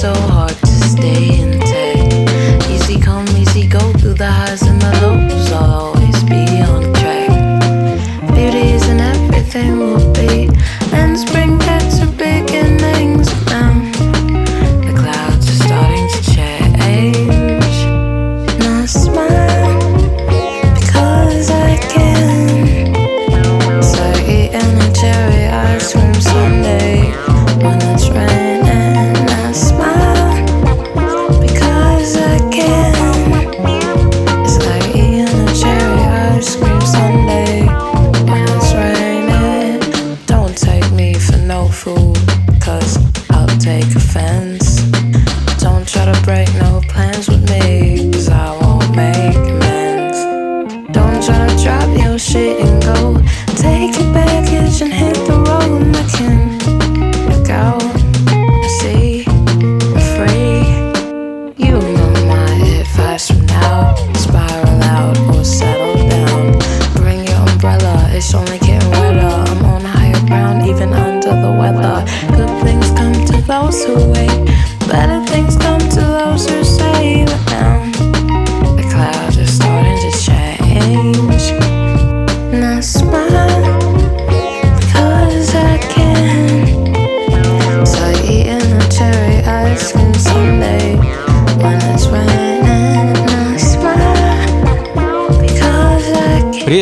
so hard.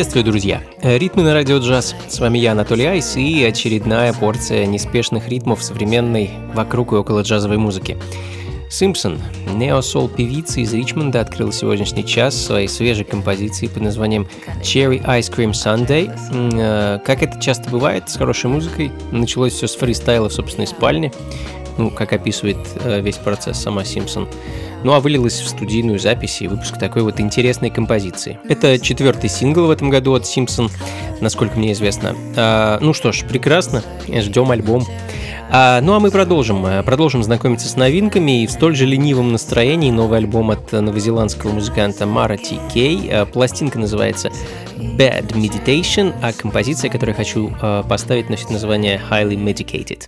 Приветствую, друзья! Ритмы на радио джаз. С вами я, Анатолий Айс, и очередная порция неспешных ритмов современной вокруг и около джазовой музыки. Симпсон, неосол певица из Ричмонда, открыл сегодняшний час своей свежей композицией под названием Cherry Ice Cream Sunday. Э, как это часто бывает с хорошей музыкой, началось все с фристайла в собственной спальне, ну, как описывает э, весь процесс сама Симпсон. Ну а вылилась в студийную запись и выпуск такой вот интересной композиции. Это четвертый сингл в этом году от Симпсон, насколько мне известно. А, ну что ж, прекрасно, ждем альбом. А, ну а мы продолжим. Э, продолжим знакомиться с новинками и в столь же ленивом настроении новый альбом от новозеландского музыканта Мара Ти Кей. Э, пластинка называется Bad Meditation, а композиция, которую я хочу поставить, носит название Highly Medicated.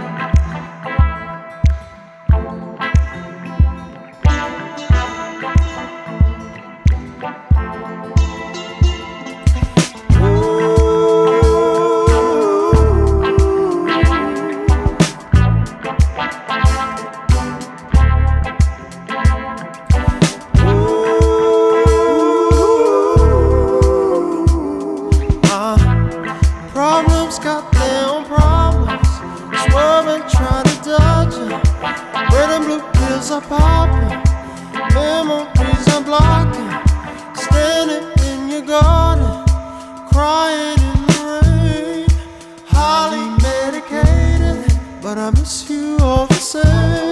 Clouds are popping, memories are blocking. Standing in your garden, crying in the rain. Highly medicated, but I miss you all the same.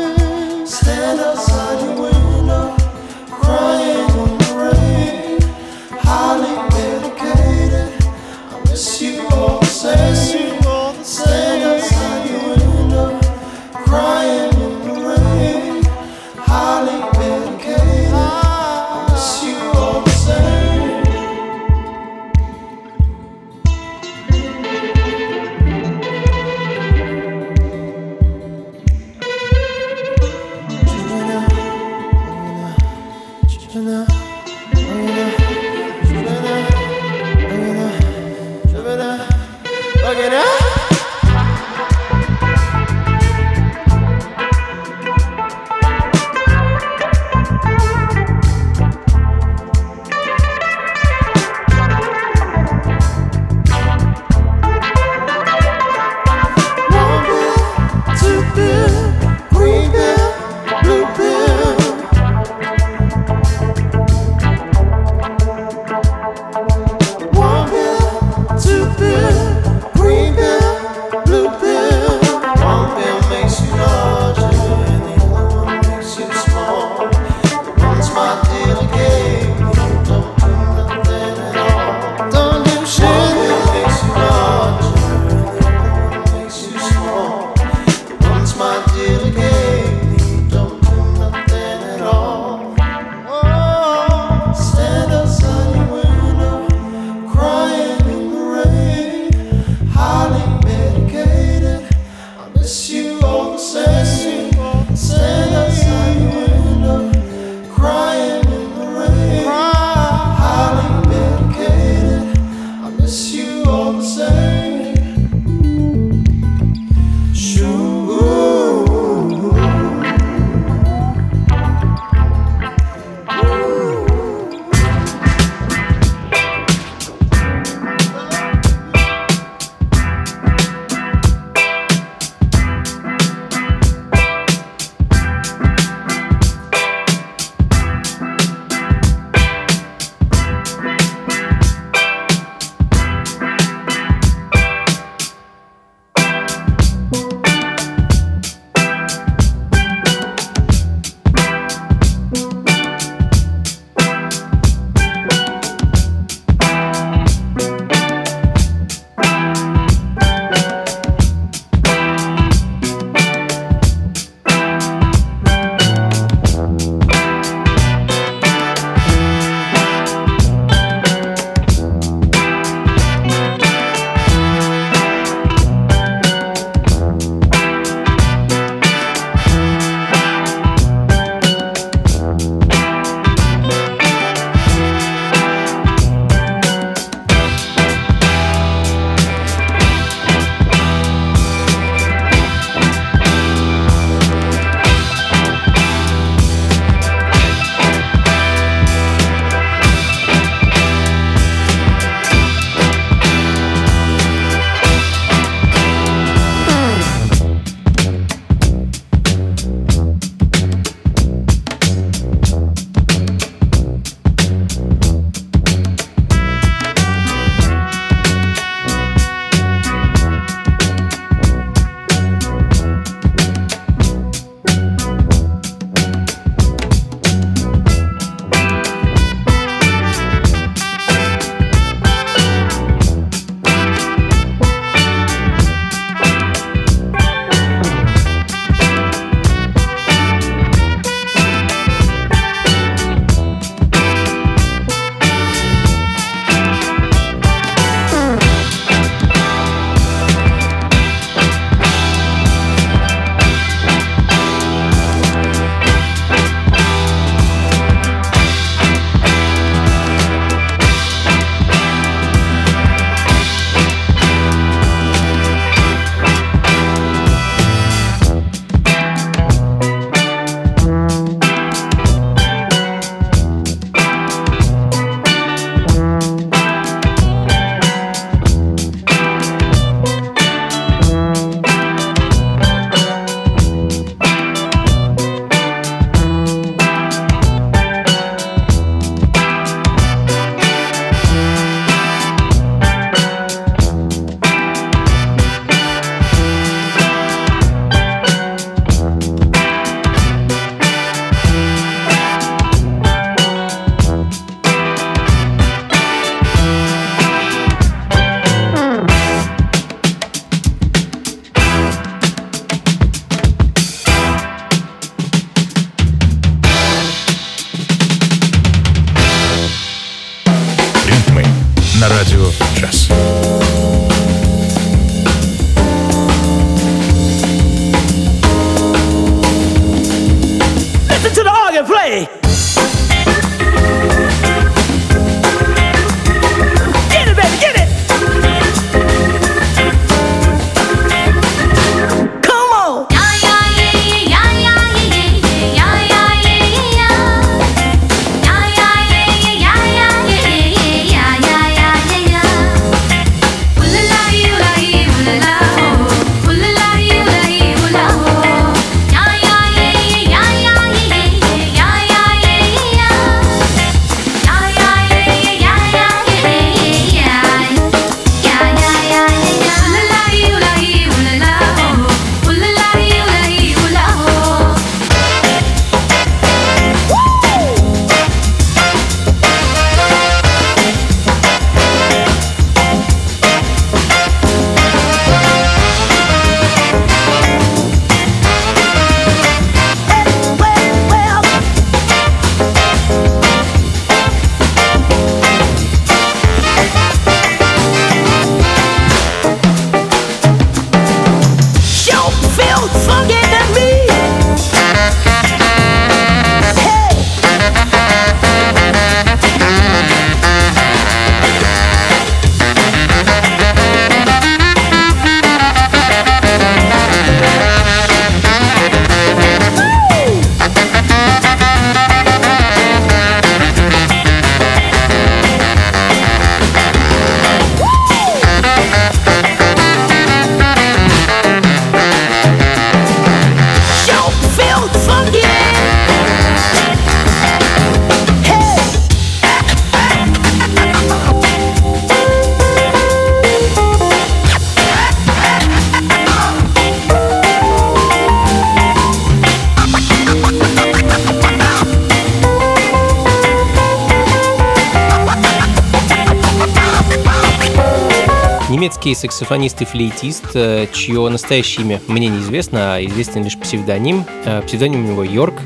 Немецкий саксофонист и флейтист, э, чье настоящее имя мне неизвестно, а известен лишь псевдоним. Э, псевдоним у него Йорк.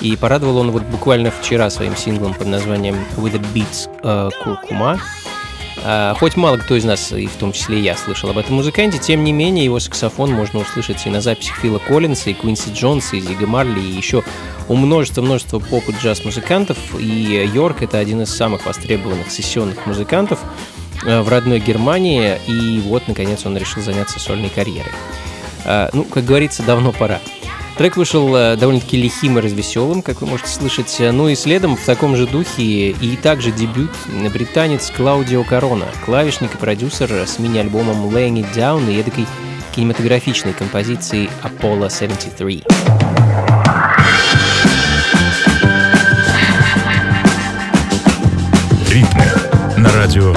И порадовал он вот буквально вчера своим синглом под названием With the Beats э, Куркума. Хоть мало кто из нас, и в том числе я, слышал об этом музыканте, тем не менее его саксофон можно услышать и на записях Фила Коллинса, и Куинси Джонса, и Зига Марли, и еще у множества-множества поп и джаз-музыкантов. И Йорк — это один из самых востребованных сессионных музыкантов в родной Германии, и вот, наконец, он решил заняться сольной карьерой. Ну, как говорится, давно пора. Трек вышел э, довольно-таки лихим и развеселым, как вы можете слышать. Ну и следом в таком же духе и также дебют британец Клаудио Корона, клавишник и продюсер с мини-альбомом Laying It Down и эдакой кинематографичной композицией Apollo 73. Ритмы на радио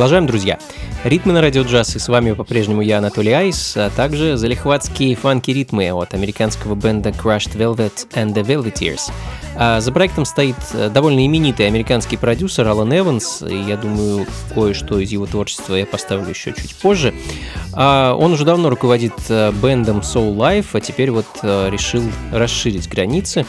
Продолжаем, друзья. Ритмы на радио джаз, и с вами по-прежнему я, Анатолий Айс, а также залихватские фанки-ритмы от американского бенда Crushed Velvet and the Velveteers. А за проектом стоит э, довольно именитый американский продюсер Алан Эванс, и я думаю, кое-что из его творчества я поставлю еще чуть позже. А он уже давно руководит э, бендом Soul Life, а теперь вот э, решил расширить границы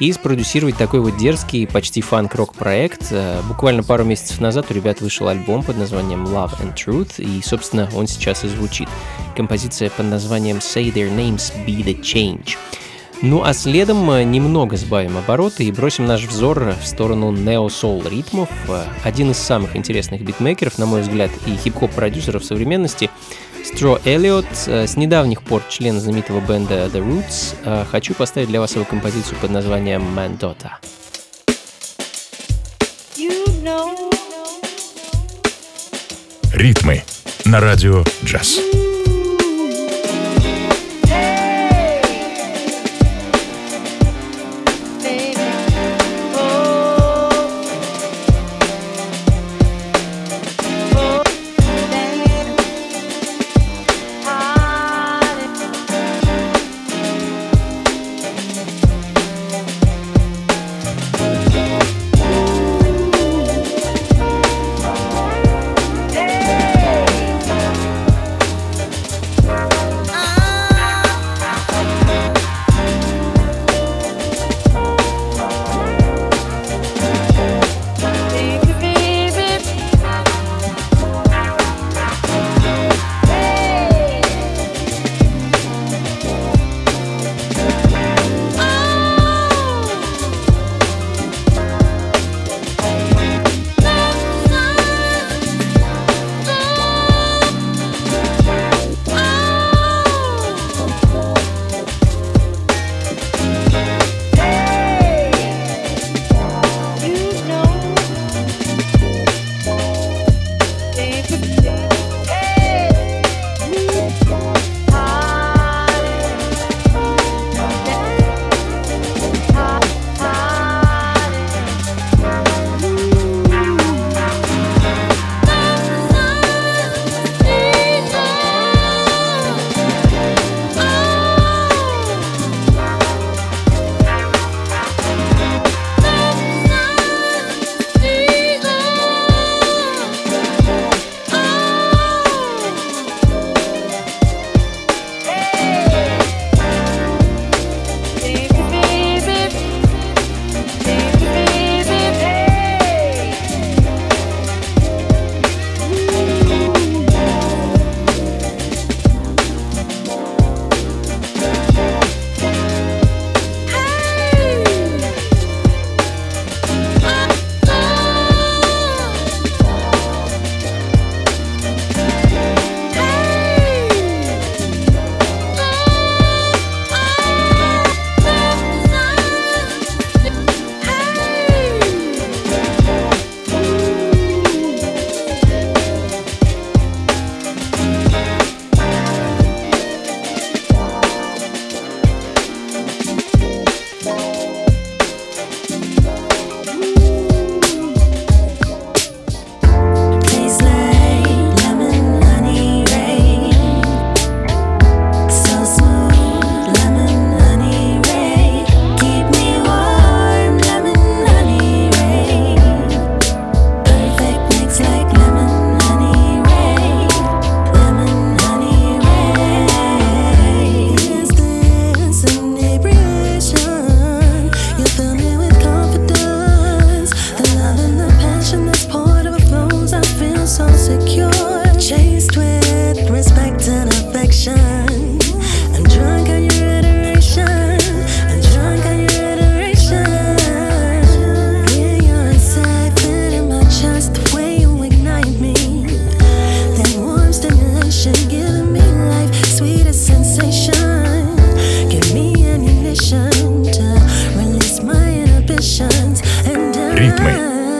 и спродюсировать такой вот дерзкий, почти фанк-рок проект. Э, буквально пару месяцев назад у ребят вышел альбом под названием Love and Truth, и, собственно, он сейчас и звучит. Композиция под названием Say Their Names Be The Change. Ну а следом э, немного сбавим обороты и бросим наш взор в сторону нео-соул ритмов. Э, один из самых интересных битмейкеров, на мой взгляд, и хип-хоп продюсеров современности — Стро Эллиот, э, с недавних пор член знаменитого бенда The Roots, э, хочу поставить для вас его композицию под названием Mandota. Ритмы на радио джаз.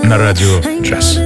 на радио «Джаз».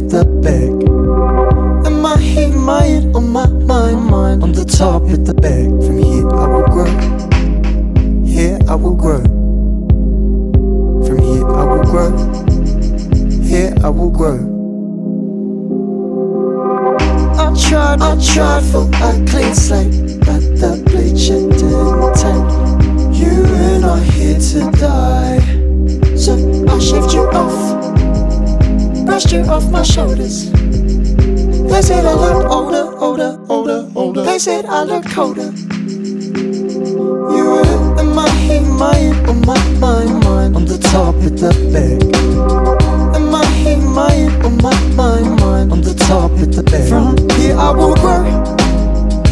Hit the back. Am I here, am I on my mind, mind? On the top, hit the back. From here I will grow. Here I will grow. From here I will grow. Here I will grow. I tried, I tried for a clean slate, but the bleacher didn't take. You and I here to die, so I shift you off brushed you off my shoulders. They said I looked older, older, older, older. They said I looked colder. You were in my head, my head, on my mind, mind. On the top of the bed. In my head, my head, on my mind, mind. On the top of the bed. From here I will grow.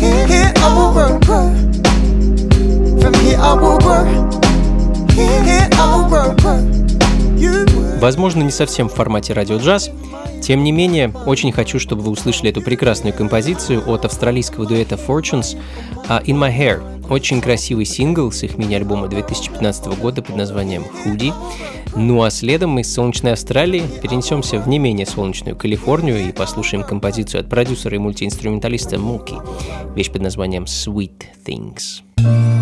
Here, here I will grow. From here I will grow. Here, here I will grow. You. Возможно, не совсем в формате радио-джаз, тем не менее, очень хочу, чтобы вы услышали эту прекрасную композицию от австралийского дуэта Fortunes а, «In My Hair». Очень красивый сингл с их мини-альбома 2015 года под названием «Худи». Ну а следом мы из солнечной Австралии перенесемся в не менее солнечную Калифорнию и послушаем композицию от продюсера и мультиинструменталиста Муки. Вещь под названием «Sweet Things».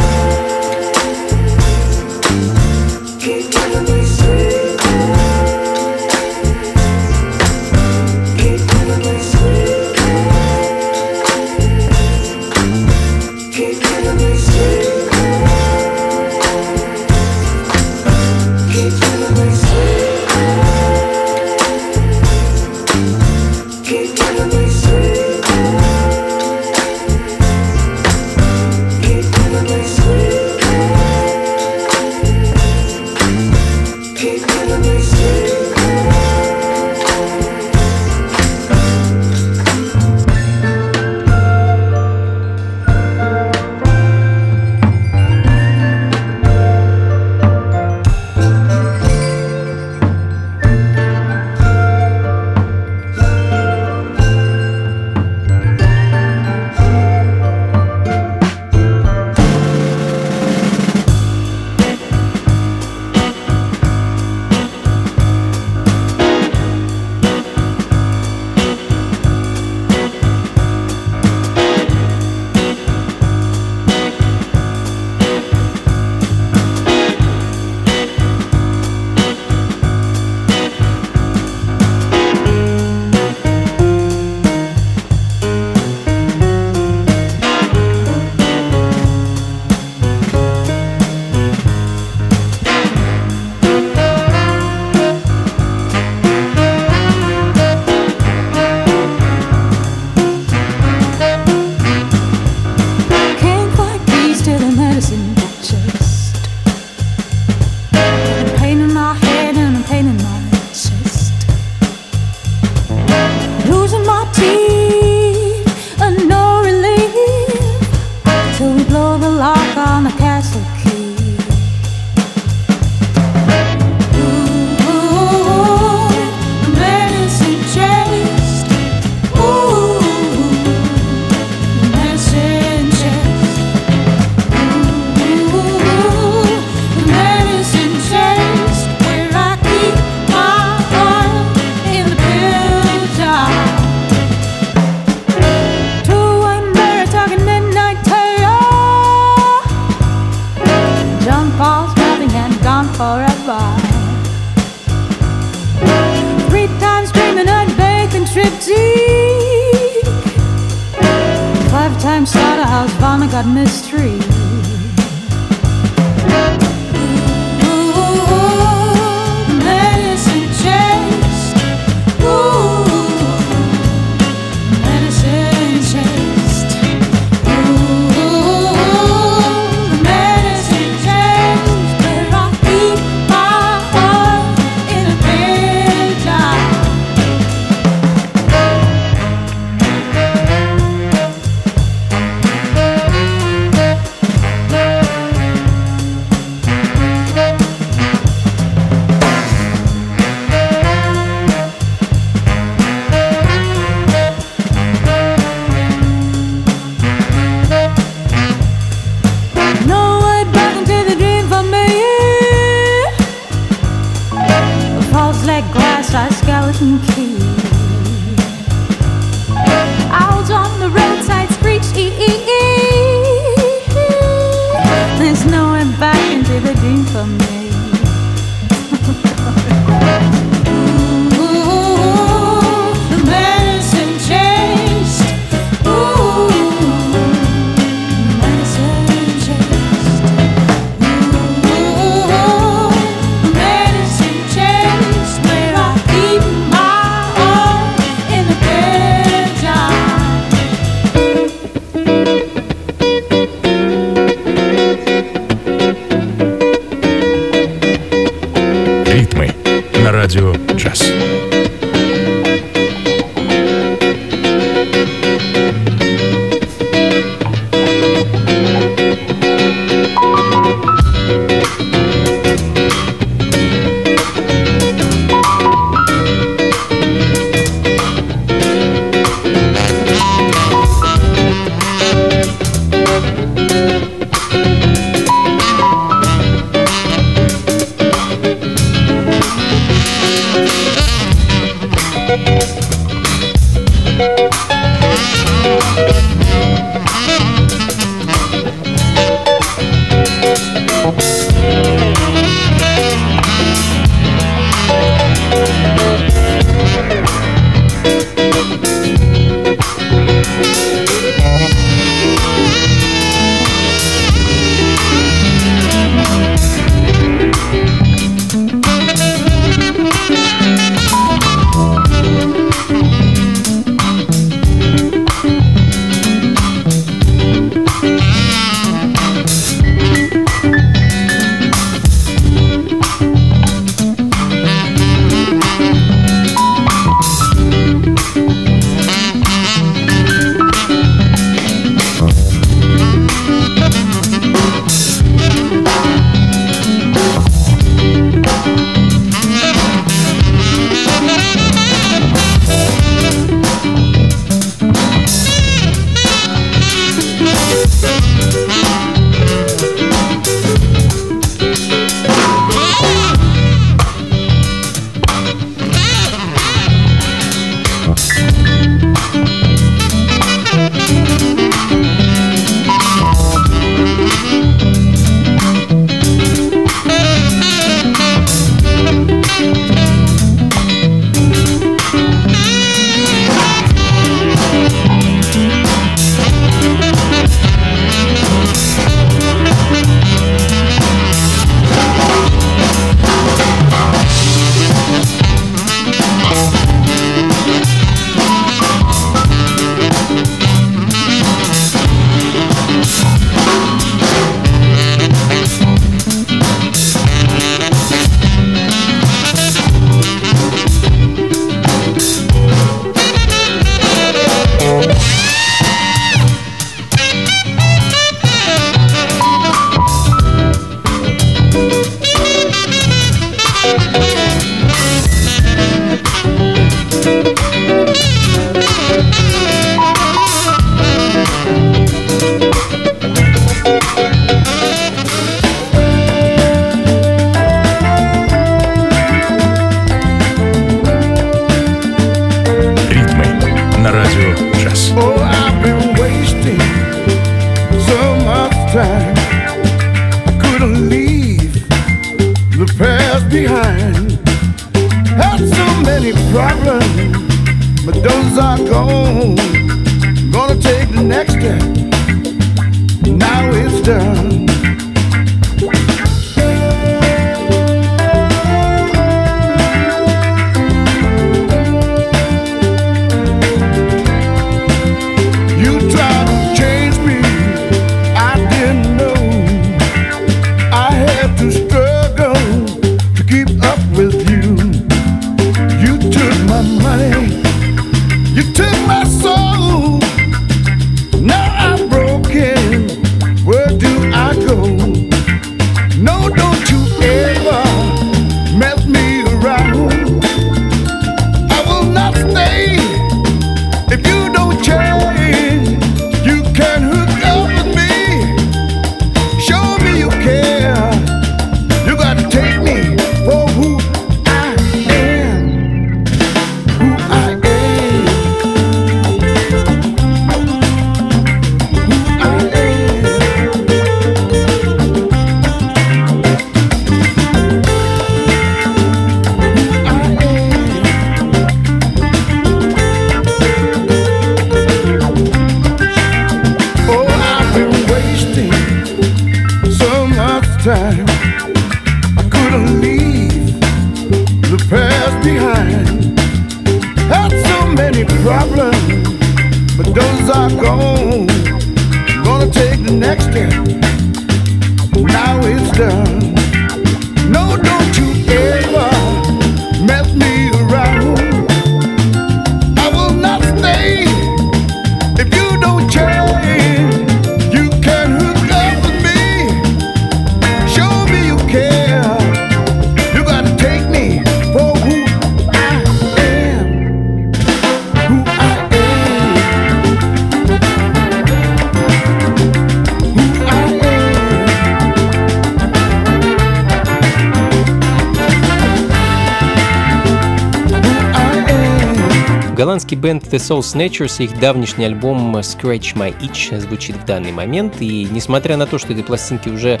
The Soul Snatchers, их давнишний альбом Scratch My Itch звучит в данный момент, и несмотря на то, что этой пластинке уже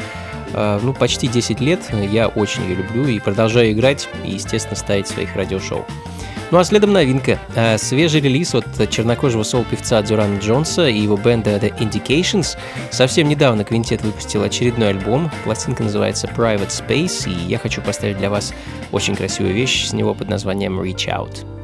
э, ну, почти 10 лет, я очень ее люблю и продолжаю играть и, естественно, ставить своих радиошоу. Ну а следом новинка. Э, свежий релиз от чернокожего сол-певца Дюрана Джонса и его бенда The Indications. Совсем недавно квинтет выпустил очередной альбом. Пластинка называется Private Space, и я хочу поставить для вас очень красивую вещь с него под названием Reach Out.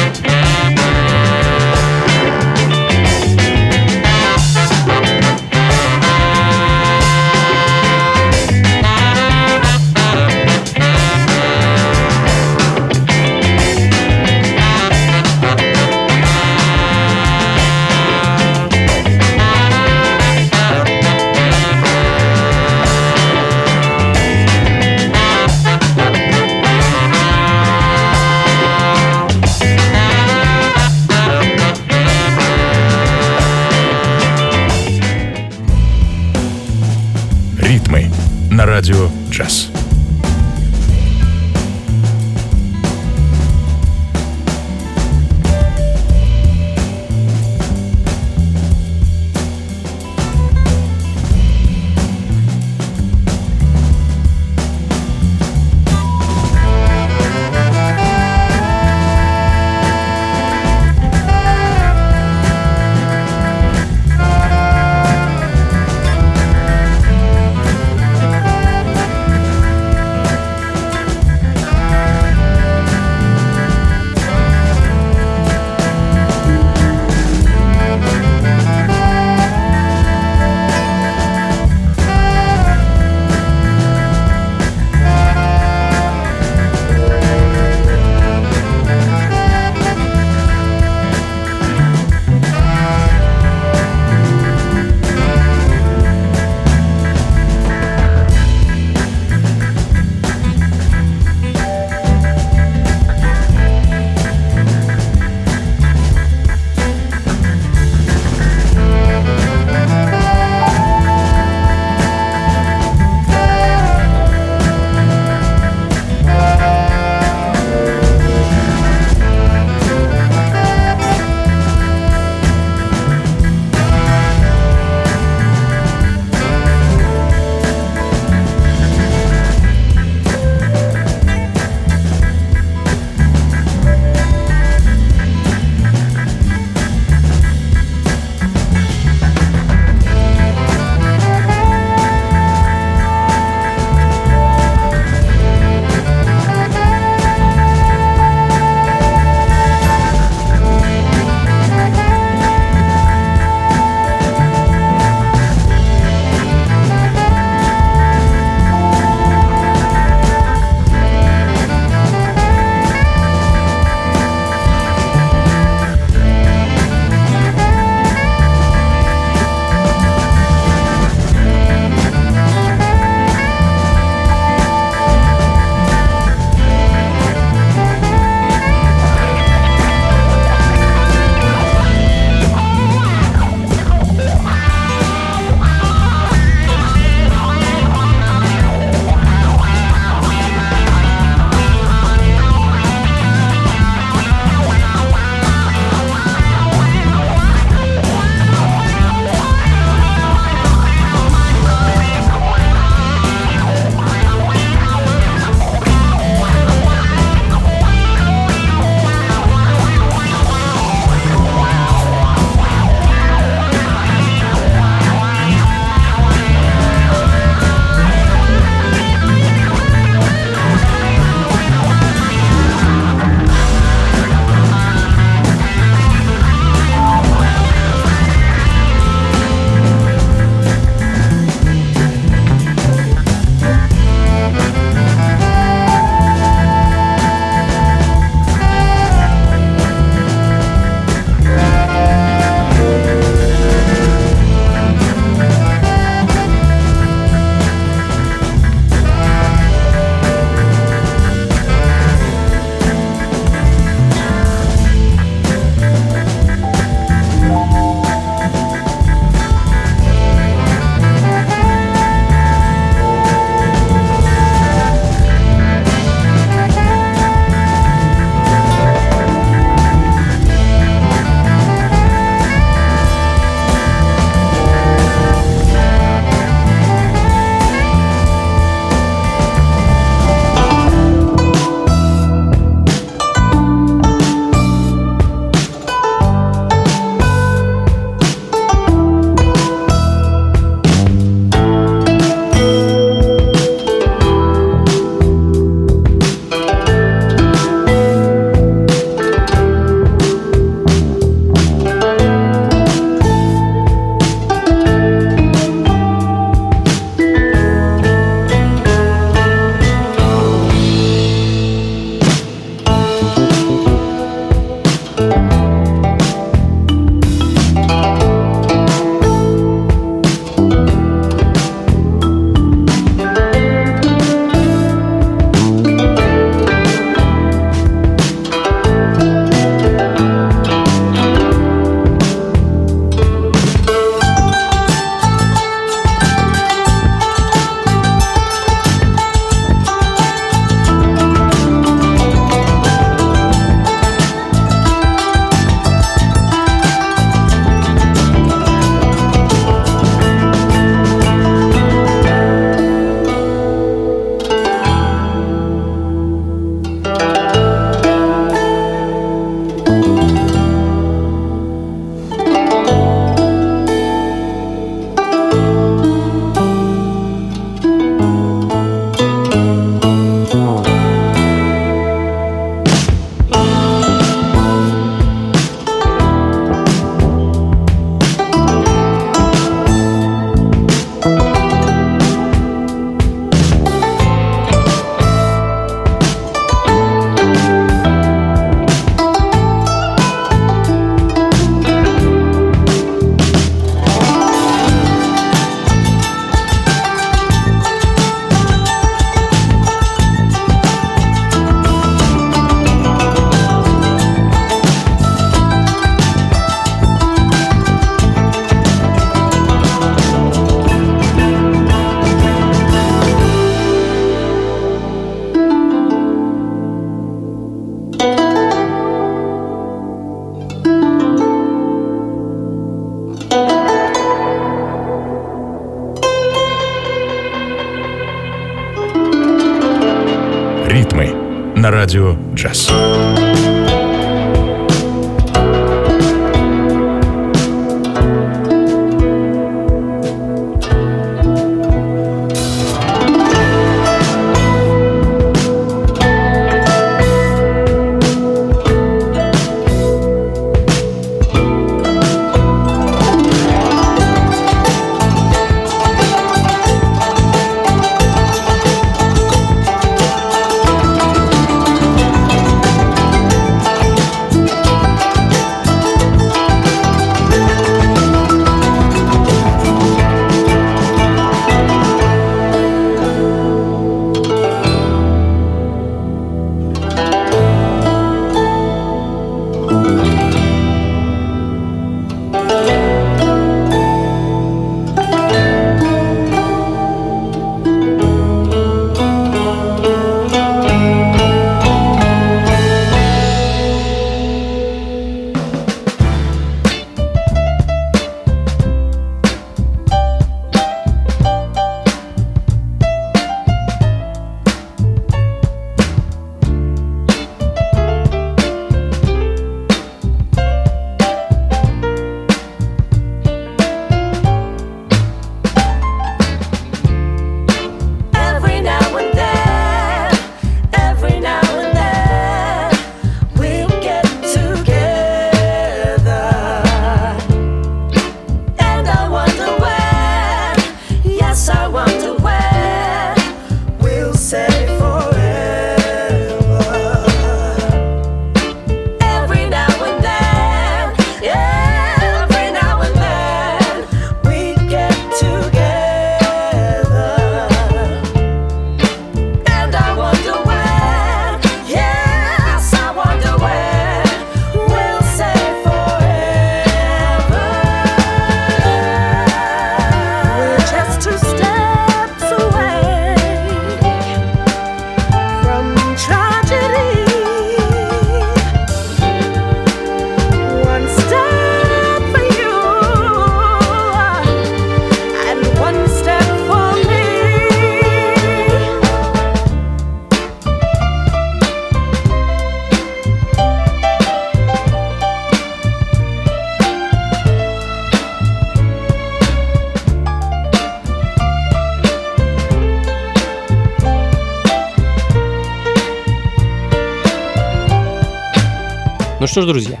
Что ж, друзья,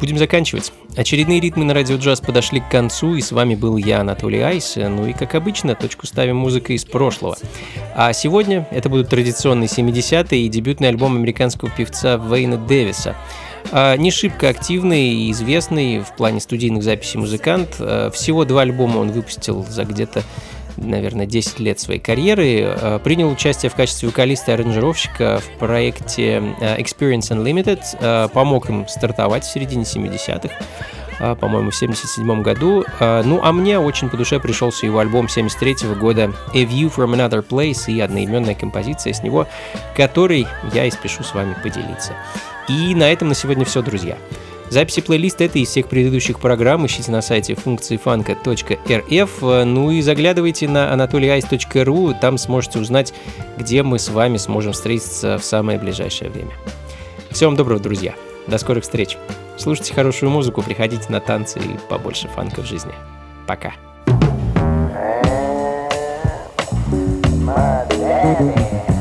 будем заканчивать. Очередные ритмы на радио джаз подошли к концу, и с вами был я, Анатолий Айс. Ну и, как обычно, точку ставим музыкой из прошлого. А сегодня это будут традиционные 70-е и дебютный альбом американского певца Вейна Дэвиса. А, не шибко активный и известный в плане студийных записей музыкант. А, всего два альбома он выпустил за где-то наверное, 10 лет своей карьеры, э, принял участие в качестве вокалиста и аранжировщика в проекте э, Experience Unlimited, э, помог им стартовать в середине 70-х по-моему, в 77 году. Ну, а мне очень по душе пришелся его альбом 73 -го года A View from Another Place и одноименная композиция с него, которой я и спешу с вами поделиться. И на этом на сегодня все, друзья. Записи плейлиста этой и всех предыдущих программ ищите на сайте функции фанка.рф, ну и заглядывайте на anatolyice.ru, там сможете узнать, где мы с вами сможем встретиться в самое ближайшее время. Всем доброго, друзья. До скорых встреч. Слушайте хорошую музыку, приходите на танцы и побольше фанка в жизни. Пока. My daddy.